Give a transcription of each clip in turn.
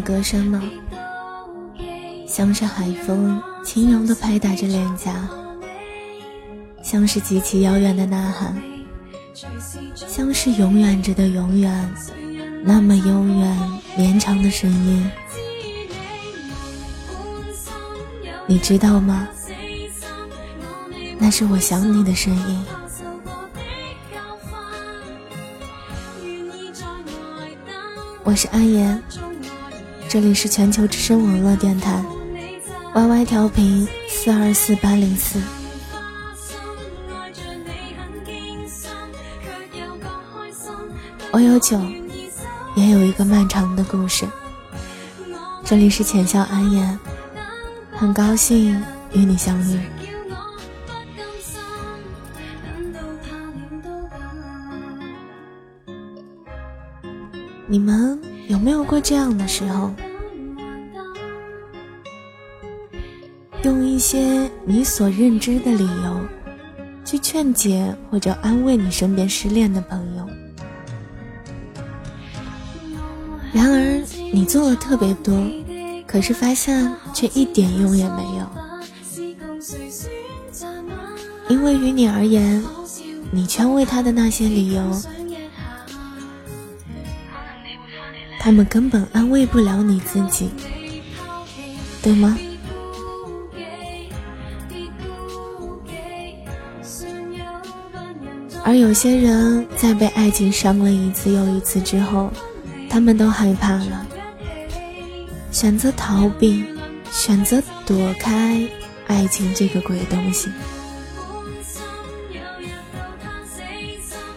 的歌声吗？像是海风轻柔地拍打着脸颊，像是极其遥远的呐喊，像是永远着的永远，那么悠远绵长的声音，你知道吗？那是我想你的声音。我是安言，这里是全球之声网络电台，Y Y 调频四二四八零四。我有酒，也有一个漫长的故事。这里是浅笑安言，很高兴与你相遇。你们有没有过这样的时候？用一些你所认知的理由，去劝解或者安慰你身边失恋的朋友。然而，你做了特别多，可是发现却一点用也没有。因为于你而言，你劝慰他的那些理由。他们根本安慰不了你自己，对吗？而有些人在被爱情伤了一次又一次之后，他们都害怕了，选择逃避，选择躲开爱情这个鬼东西。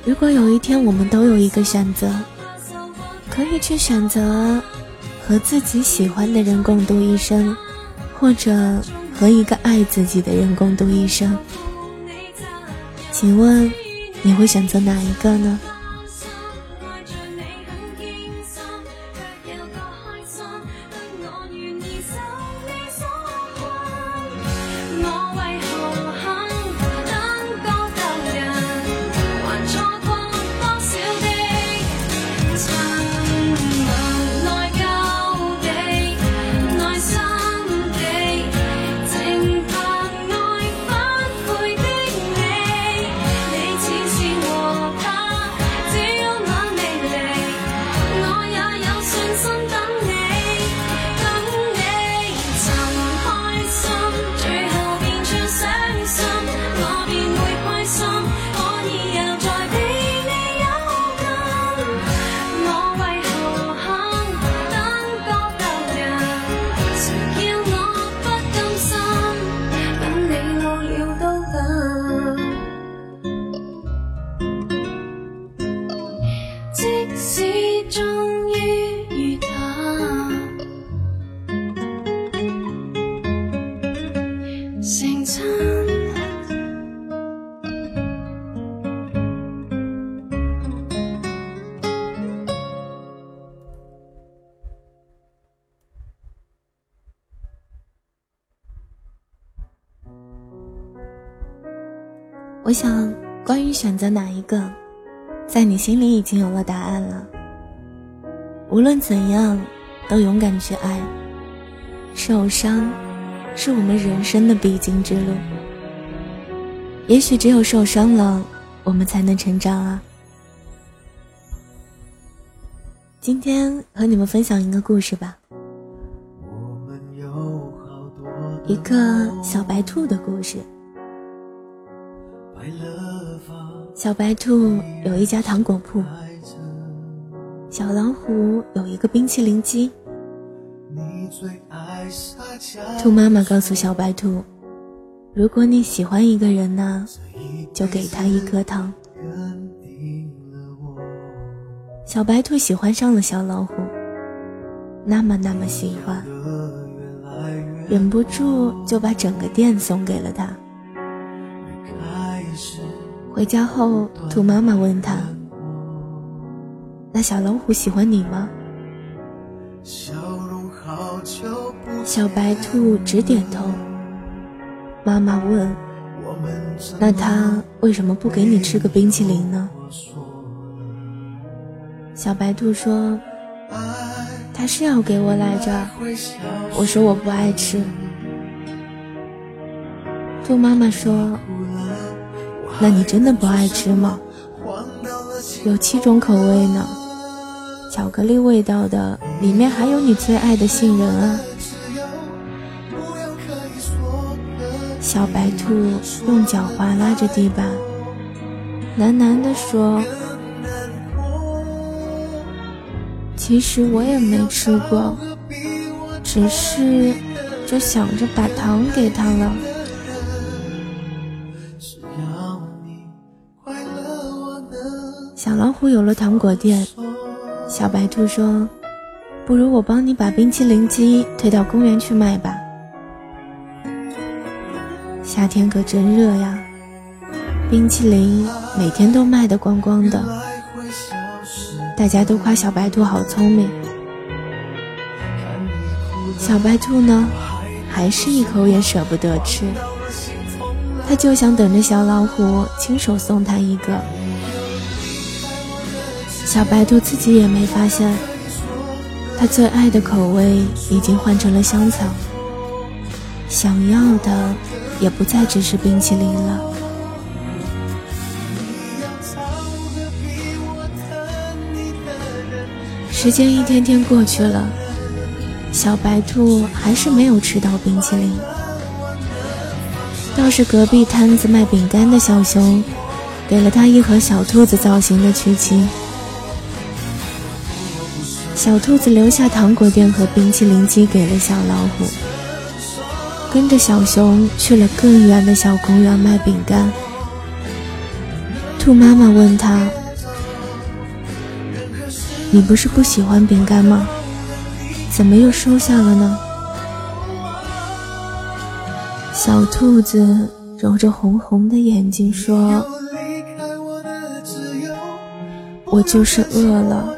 如果有一天我们都有一个选择。可以去选择和自己喜欢的人共度一生，或者和一个爱自己的人共度一生。请问你会选择哪一个呢？想，关于选择哪一个，在你心里已经有了答案了。无论怎样，都勇敢去爱。受伤，是我们人生的必经之路。也许只有受伤了，我们才能成长啊。今天和你们分享一个故事吧，一个小白兔的故事。小白兔有一家糖果铺，小老虎有一个冰淇淋机。兔妈妈告诉小白兔：“如果你喜欢一个人呢，就给他一颗糖。”小白兔喜欢上了小老虎，那么那么喜欢，忍不住就把整个店送给了他。回家后，兔妈妈问他：“那小老虎喜欢你吗？小白兔直点头。妈妈问：“那他为什么不给你吃个冰淇淋呢？”小白兔说：“他是要给我来着。”我说：“我不爱吃。”兔妈妈说：“那你真的不爱吃吗？有七种口味呢，巧克力味道的，里面还有你最爱的杏仁啊。”小白兔用脚划拉着地板，喃喃地说：“其实我也没吃过，只是就想着把糖给他了。”小老虎有了糖果店，小白兔说：“不如我帮你把冰淇淋机推到公园去卖吧。”夏天可真热呀，冰淇淋每天都卖得光光的，大家都夸小白兔好聪明。小白兔呢，还是一口也舍不得吃，他就想等着小老虎亲手送他一个。小白兔自己也没发现，他最爱的口味已经换成了香草，想要的。也不再只是冰淇淋了。时间一天天过去了，小白兔还是没有吃到冰淇淋。倒是隔壁摊子卖饼干的小熊，给了他一盒小兔子造型的曲奇。小兔子留下糖果店和冰淇淋机给了小老虎。跟着小熊去了更远的小公园卖饼干。兔妈妈问他：“你不是不喜欢饼干吗？怎么又收下了呢？”小兔子揉着红红的眼睛说：“我就是饿了。”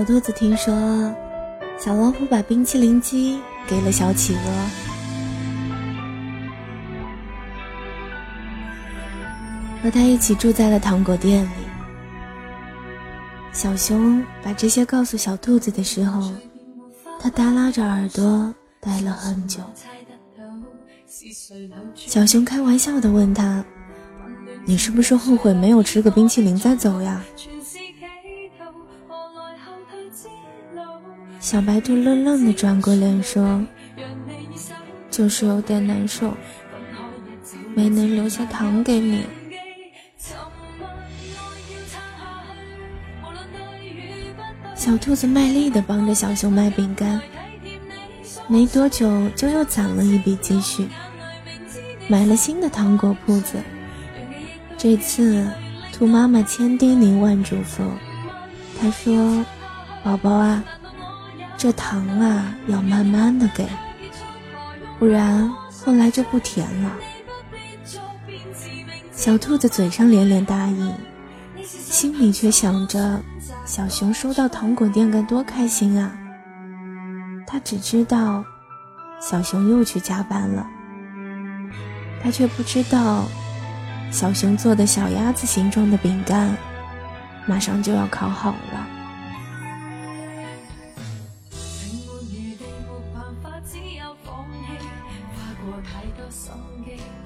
小兔子听说小老虎把冰淇淋机给了小企鹅，和他一起住在了糖果店里。小熊把这些告诉小兔子的时候，他耷拉着耳朵待了很久。小熊开玩笑的问他。你是不是后悔没有吃个冰淇淋再走呀？小白兔愣愣的转过脸说：“就是有点难受，没能留下糖给你。”小兔子卖力的帮着小熊卖饼干，没多久就又攒了一笔积蓄，买了新的糖果铺子。这次，兔妈妈千叮咛万嘱咐，她说：“宝宝啊，这糖啊要慢慢的给，不然后来就不甜了。小兔子嘴上连连答应，心里却想着小熊收到糖果店该多开心啊。他只知道小熊又去加班了，他却不知道小熊做的小鸭子形状的饼干马上就要烤好了。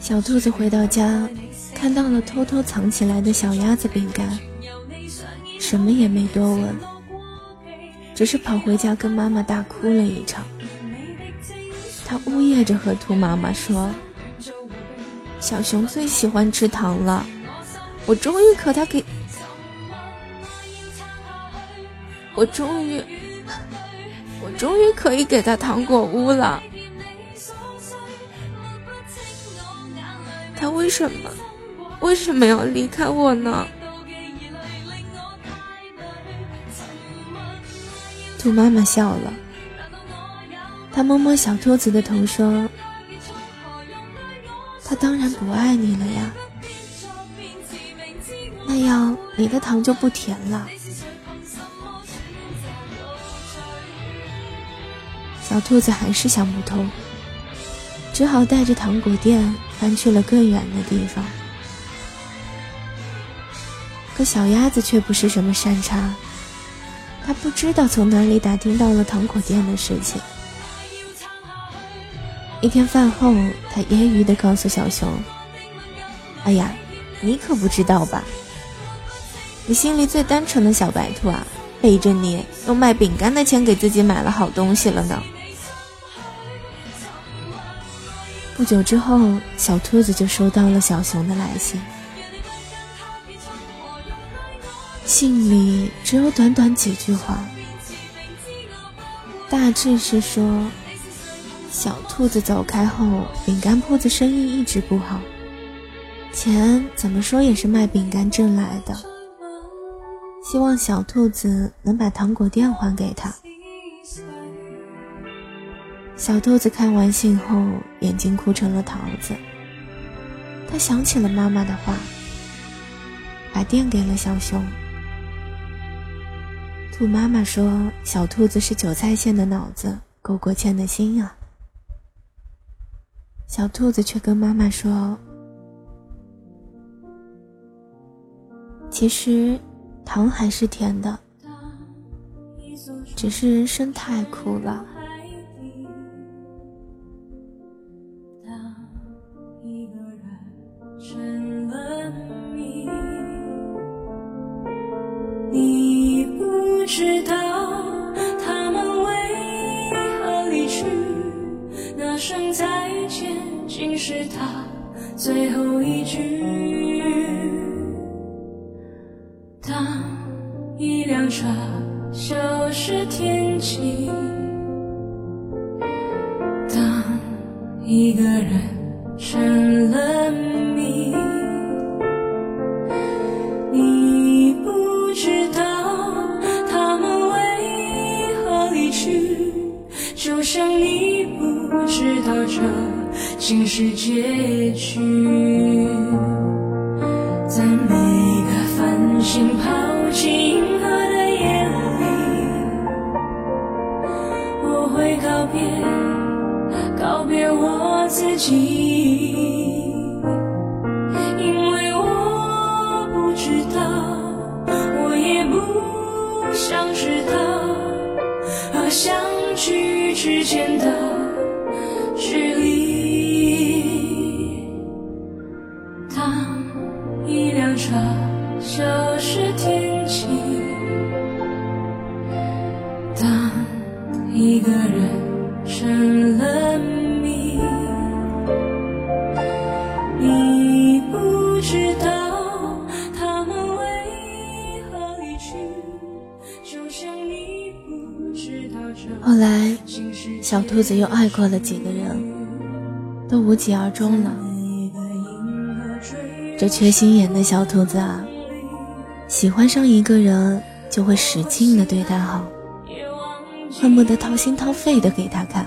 小兔子回到家，看到了偷偷藏起来的小鸭子饼干，什么也没多问，只是跑回家跟妈妈大哭了一场。他呜咽着和兔妈妈说：“小熊最喜欢吃糖了，我终于可他给，我终于，我终于可以给他糖果屋了。”他为什么为什么要离开我呢？兔妈妈笑了，她摸摸小兔子的头说：“他当然不爱你了呀，那样你的糖就不甜了。”小兔子还是想不通。只好带着糖果店搬去了更远的地方。可小鸭子却不是什么善茬，它不知道从哪里打听到了糖果店的事情。一天饭后，它揶揄地告诉小熊：“哎呀，你可不知道吧？你心里最单纯的小白兔啊，背着你用卖饼干的钱给自己买了好东西了呢。”不久之后，小兔子就收到了小熊的来信。信里只有短短几句话，大致是说：小兔子走开后，饼干铺子生意一直不好，钱怎么说也是卖饼干挣来的，希望小兔子能把糖果店还给他。小兔子看完信后，眼睛哭成了桃子。他想起了妈妈的话，把店给了小熊。兔妈妈说：“小兔子是韭菜馅的脑子，够过谦的心啊。”小兔子却跟妈妈说：“其实，糖还是甜的，只是人生太苦了。”繁星抛弃银河的夜里，我会告别，告别我自己，因为我不知道，我也不想知道，和相聚之间的小兔子又爱过了几个人，都无疾而终了。这缺心眼的小兔子啊，喜欢上一个人就会使劲的对他好，恨不得掏心掏肺的给他看。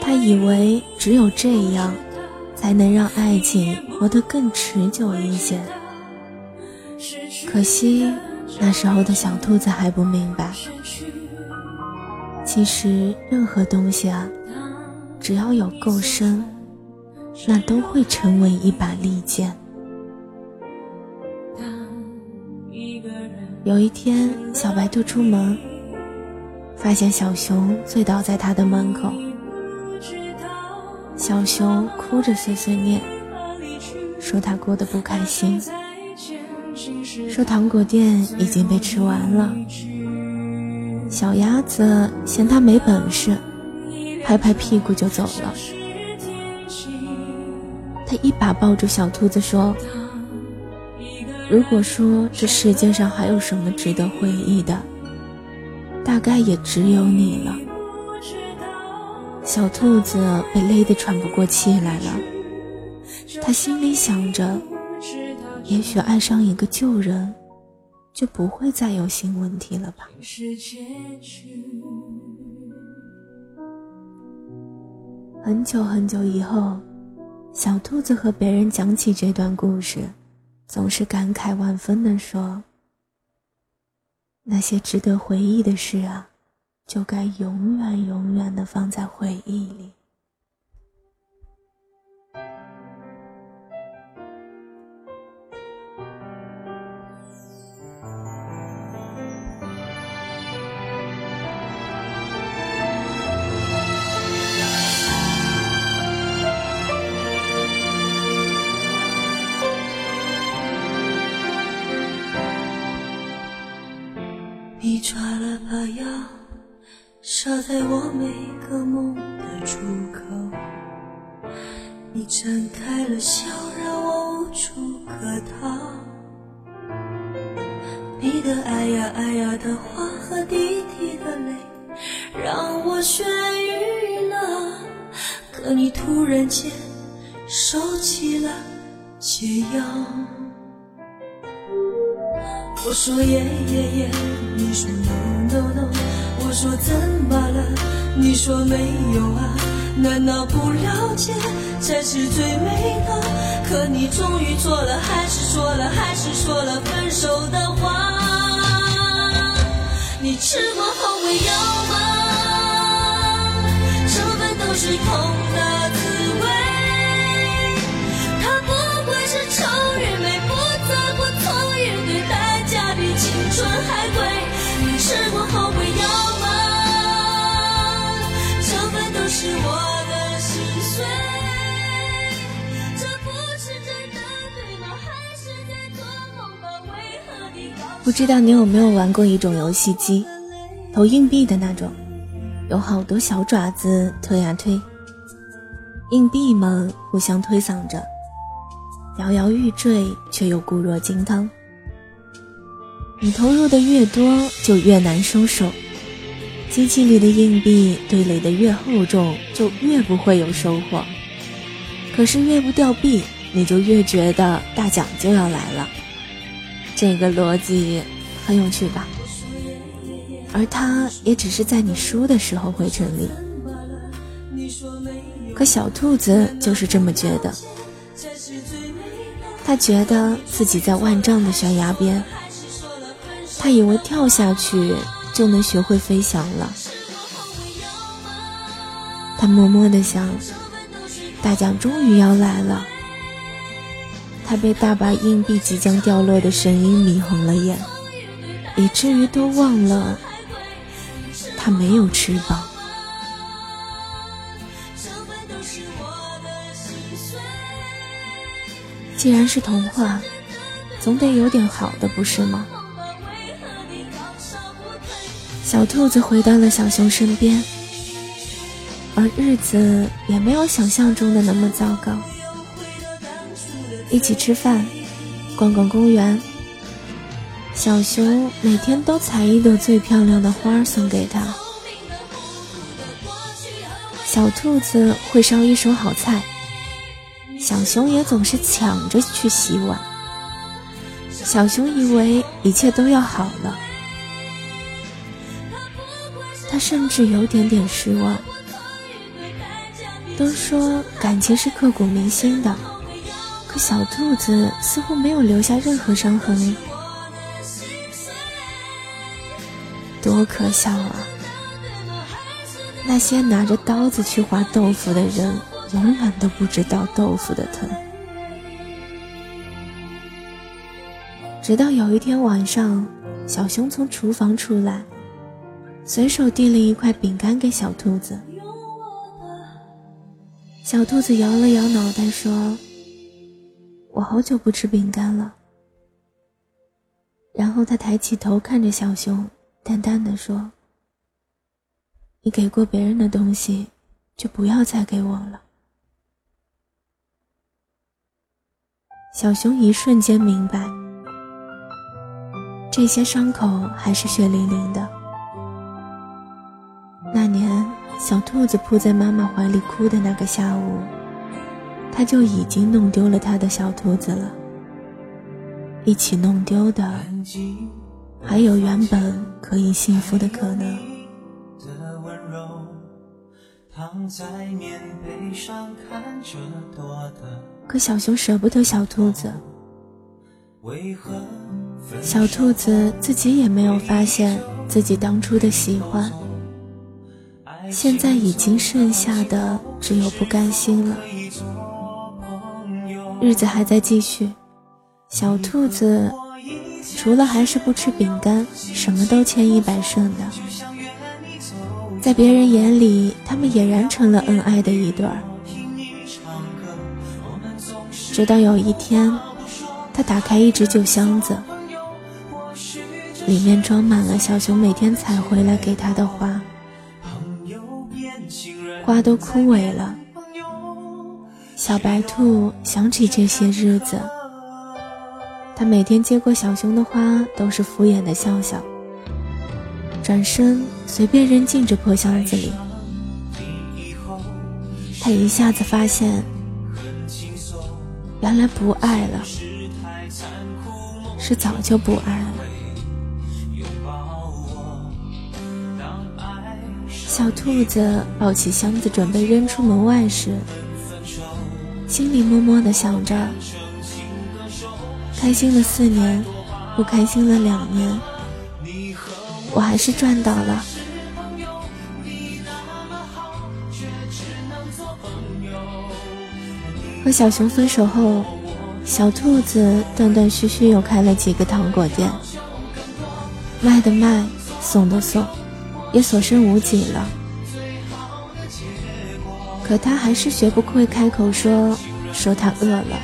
他以为只有这样，才能让爱情活得更持久一些。可惜那时候的小兔子还不明白，其实任何东西啊，只要有够深，那都会成为一把利剑。有一天，小白兔出门，发现小熊醉倒在他的门口。小熊哭着碎碎念，说他过得不开心，说糖果店已经被吃完了。小鸭子嫌他没本事，拍拍屁股就走了。他一把抱住小兔子说。如果说这世界上还有什么值得回忆的，大概也只有你了。小兔子被勒得喘不过气来了，他心里想着，也许爱上一个旧人，就不会再有新问题了吧。很久很久以后，小兔子和别人讲起这段故事。总是感慨万分地说：“那些值得回忆的事啊，就该永远永远地放在回忆里。”说 no no no，我说怎么了？你说没有啊？难道不了解才是最美的？可你终于做了，还是说了，还是说了分手的话？你吃过后悔药吗？成分都是痛的滋味。他不会是丑与美，不在乎错与对，代价比青春还贵。不知道你有没有玩过一种游戏机，投硬币的那种，有好多小爪子推呀推，硬币们互相推搡着，摇摇欲坠，却又固若金汤。你投入的越多，就越难收手。机器里的硬币堆垒的越厚重，就越不会有收获。可是越不掉币，你就越觉得大奖就要来了。这个逻辑很有趣吧？而它也只是在你输的时候会成立。可小兔子就是这么觉得，它觉得自己在万丈的悬崖边，它以为跳下去就能学会飞翔了。他默默地想，大奖终于要来了。他被大把硬币即将掉落的声音迷红了眼，以至于都忘了他没有翅膀。既然是童话，总得有点好的，不是吗？小兔子回到了小熊身边，而日子也没有想象中的那么糟糕。一起吃饭，逛逛公园。小熊每天都采一朵最漂亮的花送给他。小兔子会烧一手好菜，小熊也总是抢着去洗碗。小熊以为一切都要好了，他甚至有点点失望。都说感情是刻骨铭心的，可小兔子似乎没有留下任何伤痕，多可笑啊！那些拿着刀子去划豆腐的人，永远都不知道豆腐的疼。直到有一天晚上，小熊从厨房出来，随手递了一块饼干给小兔子。小兔子摇了摇脑袋说：“我好久不吃饼干了。”然后他抬起头看着小熊，淡淡的说：“你给过别人的东西，就不要再给我了。”小熊一瞬间明白。这些伤口还是血淋淋的。那年，小兔子扑在妈妈怀里哭的那个下午，他就已经弄丢了他的小兔子了。一起弄丢的，还有原本可以幸福的可能。可小熊舍不得小兔子。小兔子自己也没有发现自己当初的喜欢，现在已经剩下的只有不甘心了。日子还在继续，小兔子除了还是不吃饼干，什么都千依百顺的。在别人眼里，他们俨然成了恩爱的一对儿。直到有一天，他打开一只旧箱子。里面装满了小熊每天采回来给他的花，花都枯萎了。小白兔想起这些日子，他每天接过小熊的花，都是敷衍的笑笑，转身随便扔进这破箱子里。他一下子发现，原来不爱了，是早就不爱了。小兔子抱起箱子准备扔出门外时，心里默默的想着：开心了四年，不开心了两年，我还是赚到了。和小熊分手后，小兔子断断续续又开了几个糖果店，卖的卖，送的送。也所剩无几了，可他还是学不会开口说，说他饿了，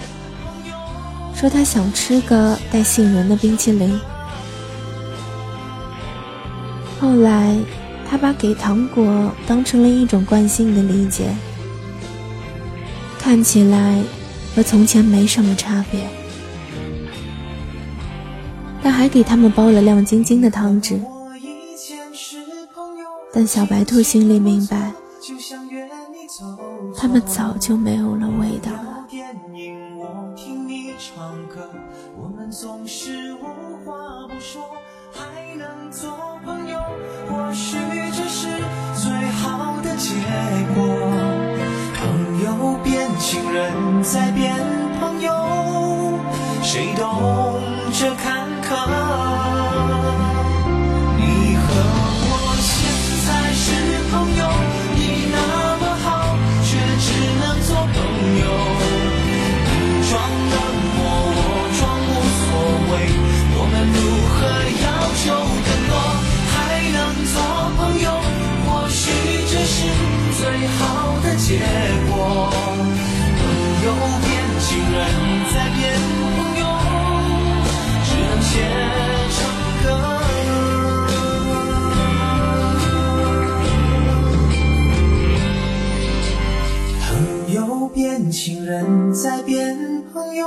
说他想吃个带杏仁的冰淇淋。后来，他把给糖果当成了一种惯性的理解，看起来和从前没什么差别。他还给他们包了亮晶晶的糖纸。但小白兔心里明白，他们早就没有了味道了。我们总是无话不说，还能做朋友。变情人，再变朋友，谁懂这结果，朋友变情人，再变朋友，只能写成歌。朋友变情人，再变朋友，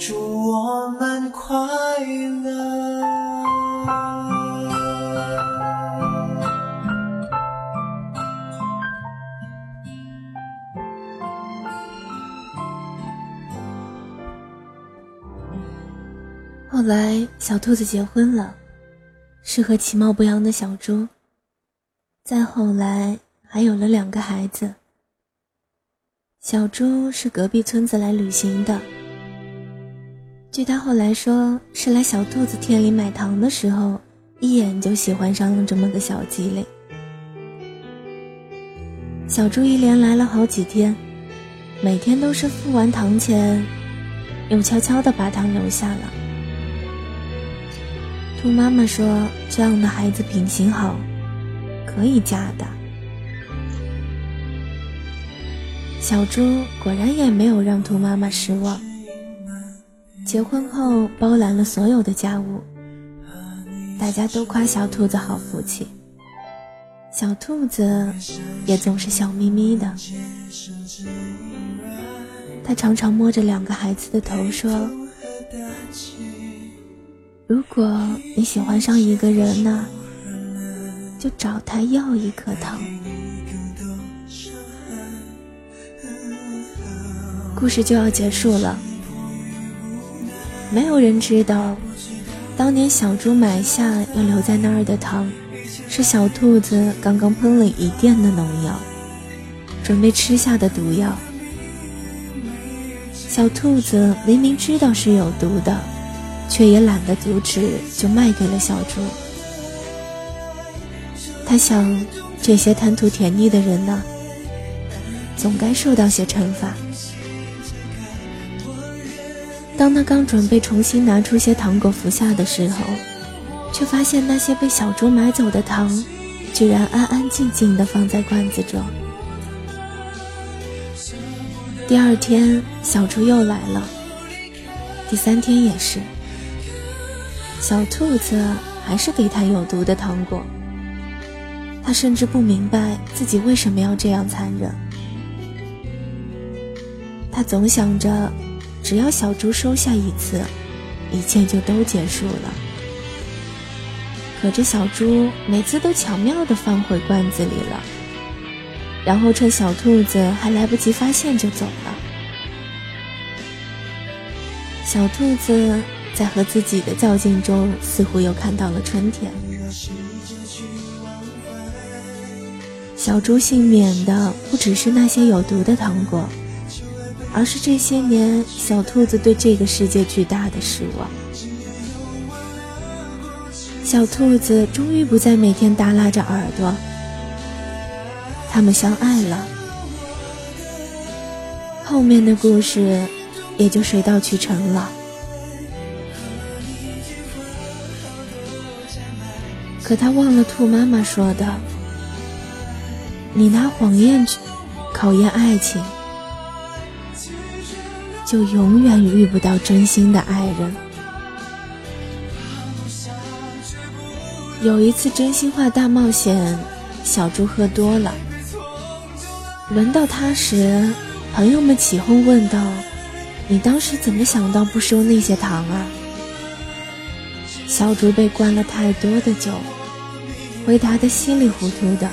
祝我们快乐。后来，小兔子结婚了，是和其貌不扬的小猪。再后来，还有了两个孩子，小猪是隔壁村子来旅行的。据他后来说，是来小兔子店里买糖的时候，一眼就喜欢上了这么个小机灵。小猪一连来了好几天，每天都是付完糖钱，又悄悄地把糖留下了。兔妈妈说：“这样的孩子品行好，可以嫁的。”小猪果然也没有让兔妈妈失望。结婚后包揽了所有的家务，大家都夸小兔子好福气。小兔子也总是笑眯眯的。他常常摸着两个孩子的头说：“如果你喜欢上一个人呢，就找他要一颗糖。”故事就要结束了，没有人知道，当年小猪买下要留在那儿的糖，是小兔子刚刚喷了一店的农药，准备吃下的毒药。小兔子明明知道是有毒的，却也懒得阻止，就卖给了小猪。他想，这些贪图甜腻的人呢，总该受到些惩罚。当他刚准备重新拿出些糖果服下的时候，却发现那些被小猪买走的糖，居然安安静静地放在罐子中。第二天，小猪又来了，第三天也是。小兔子还是给他有毒的糖果。他甚至不明白自己为什么要这样残忍。他总想着。只要小猪收下一次，一切就都结束了。可这小猪每次都巧妙地放回罐子里了，然后趁小兔子还来不及发现就走了。小兔子在和自己的较劲中，似乎又看到了春天。小猪幸免的不只是那些有毒的糖果。而是这些年，小兔子对这个世界巨大的失望。小兔子终于不再每天耷拉着耳朵。他们相爱了，后面的故事也就水到渠成了。可他忘了兔妈妈说的：“你拿谎言去考验爱情。”就永远遇不到真心的爱人。有一次真心话大冒险，小猪喝多了，轮到他时，朋友们起哄问道：“你当时怎么想到不收那些糖啊？”小猪被灌了太多的酒，回答的稀里糊涂的。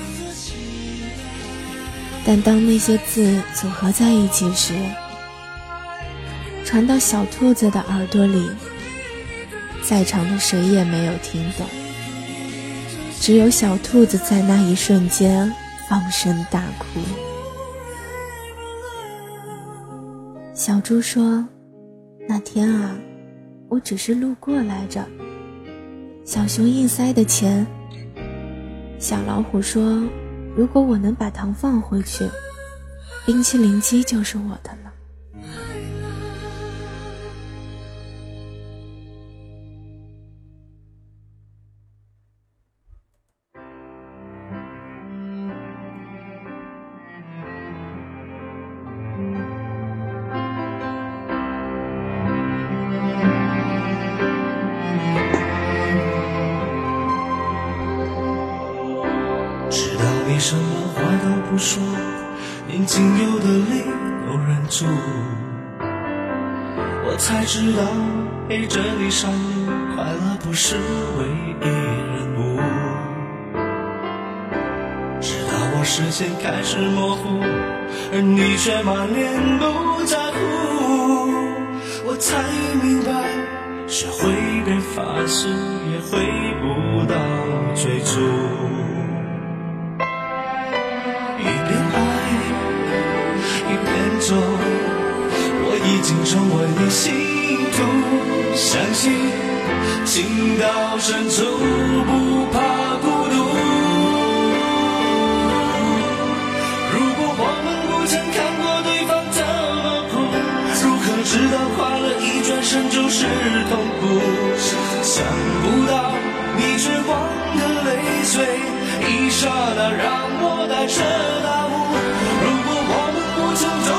但当那些字组合在一起时，传到小兔子的耳朵里，在场的谁也没有听懂，只有小兔子在那一瞬间放声大哭。小猪说：“那天啊，我只是路过来着。”小熊硬塞的钱。小老虎说：“如果我能把糖放回去，冰淇淋机就是我的了。”不说，连仅有的泪都忍住。我才知道陪着你上路，快乐不是唯一任务。直到我视线开始模糊，而你却满脸不在乎，我才明白，学会被发现，也回不到最初。经成为你信徒。相信情到深处不怕孤独。如果我们不曾看过对方怎么哭，如何知道快乐一转身就是痛苦？想不到你绝望的泪水，一刹那让我带着大雾。如果我们不曾走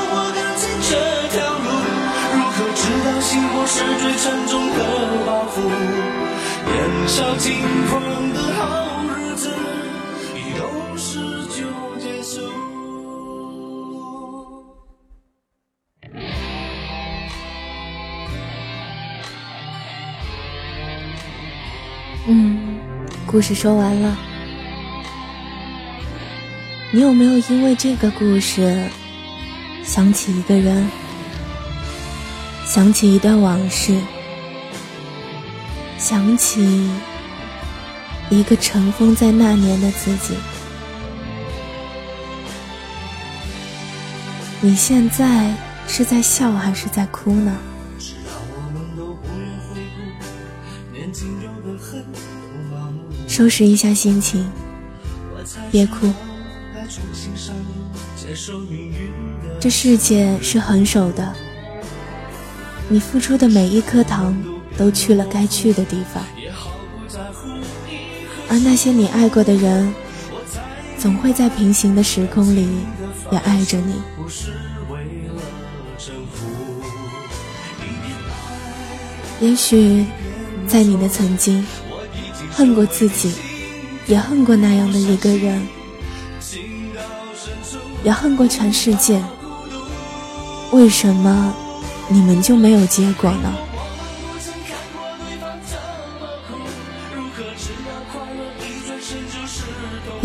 少轻狂的好日子，已都是就结束。嗯，故事说完了。你有没有因为这个故事想起一个人，想起一段往事，想起一个尘封在那年的自己？你现在是在笑还是在哭呢？收拾一下心情，别哭。这世界是很守的，你付出的每一颗糖都去了该去的地方，而那些你爱过的人，总会在平行的时空里也爱着你。也许，在你的曾经，恨过自己，也恨过那样的一个人，也恨过全世界。为什么你们就没有结果呢？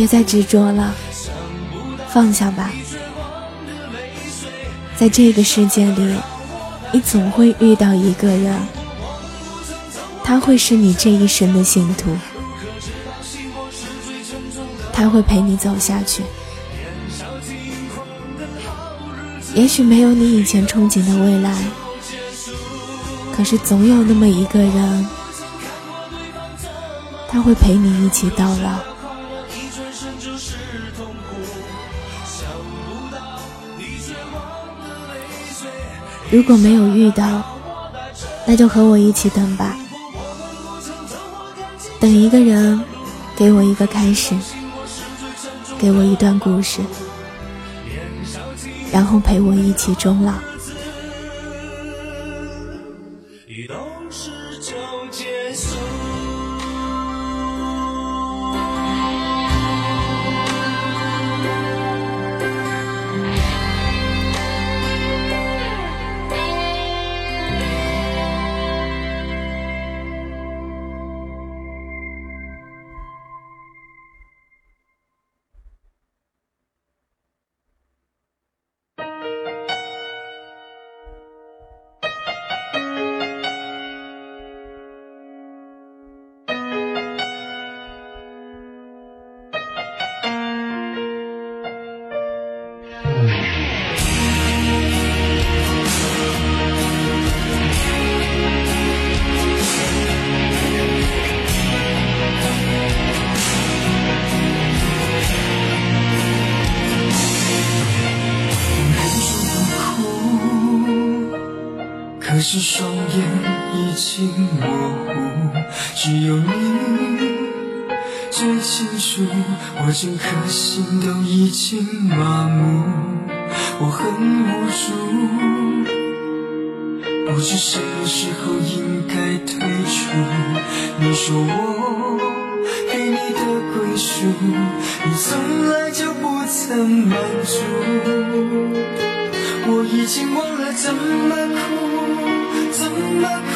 别再执着了，放下吧。在这个世界里，你总会遇到一个人，他会是你这一生的信徒，他会陪你走下去。也许没有你以前憧憬的未来，可是总有那么一个人，他会陪你一起到老。如果没有遇到，那就和我一起等吧。等一个人，给我一个开始，给我一段故事，然后陪我一起终老。你最清楚。我整颗心都已经麻木，我很无助，不知什么时候应该退出。你说我给你的归属，你从来就不曾满足。我已经忘了怎么哭，怎么哭，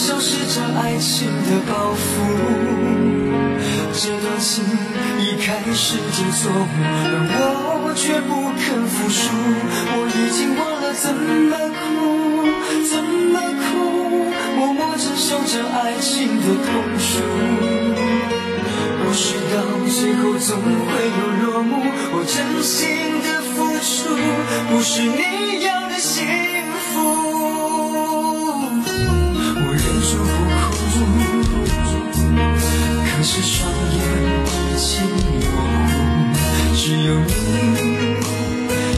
都只消失着爱情的包袱。这段情一开始就错误，而我却不肯服输。我已经忘了怎么哭，怎么哭，默默承受着爱情的痛楚。故事到最后总会有落幕，我真心的付出，不是你要的幸福可是双眼已经模糊，只有你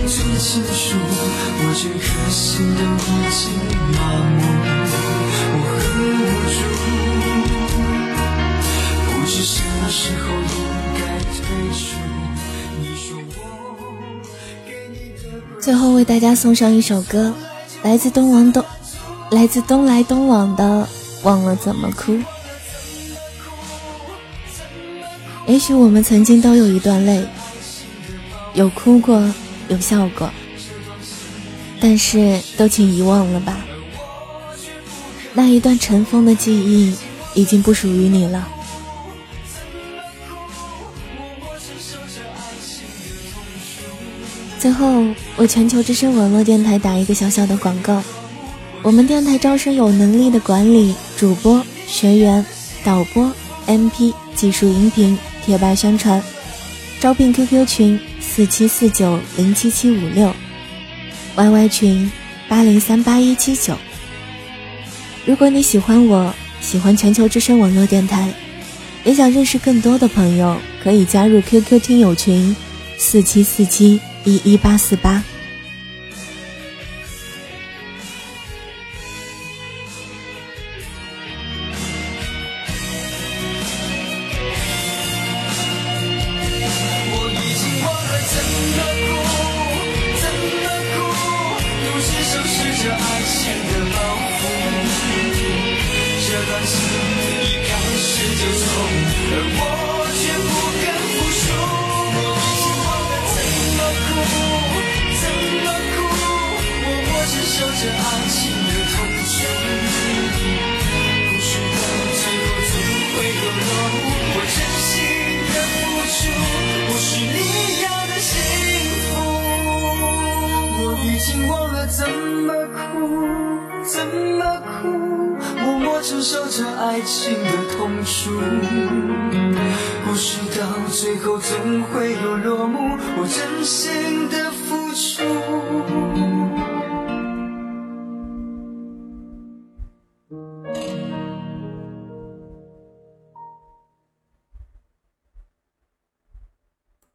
最清楚，我这颗心都已经麻木，我很无助，不知什么时候应该退出。你说我给你的最后为大家送上一首歌，来自东王东，来自东来东往的《忘了怎么哭》。也许我们曾经都有一段泪，有哭过，有笑过，但是都请遗忘了吧。那一段尘封的记忆已经不属于你了。最后，为全球之声网络电台打一个小小的广告。我们电台招生有能力的管理主播、学员、导播、MP、技术、音频、贴吧宣传，招聘 QQ 群四七四九零七七五六，YY 群八零三八一七九。如果你喜欢我，喜欢全球之声网络电台，也想认识更多的朋友，可以加入 QQ 听友群四七四七。一一八四八。受着爱情的痛楚。故事到最后总会有落幕，我真心的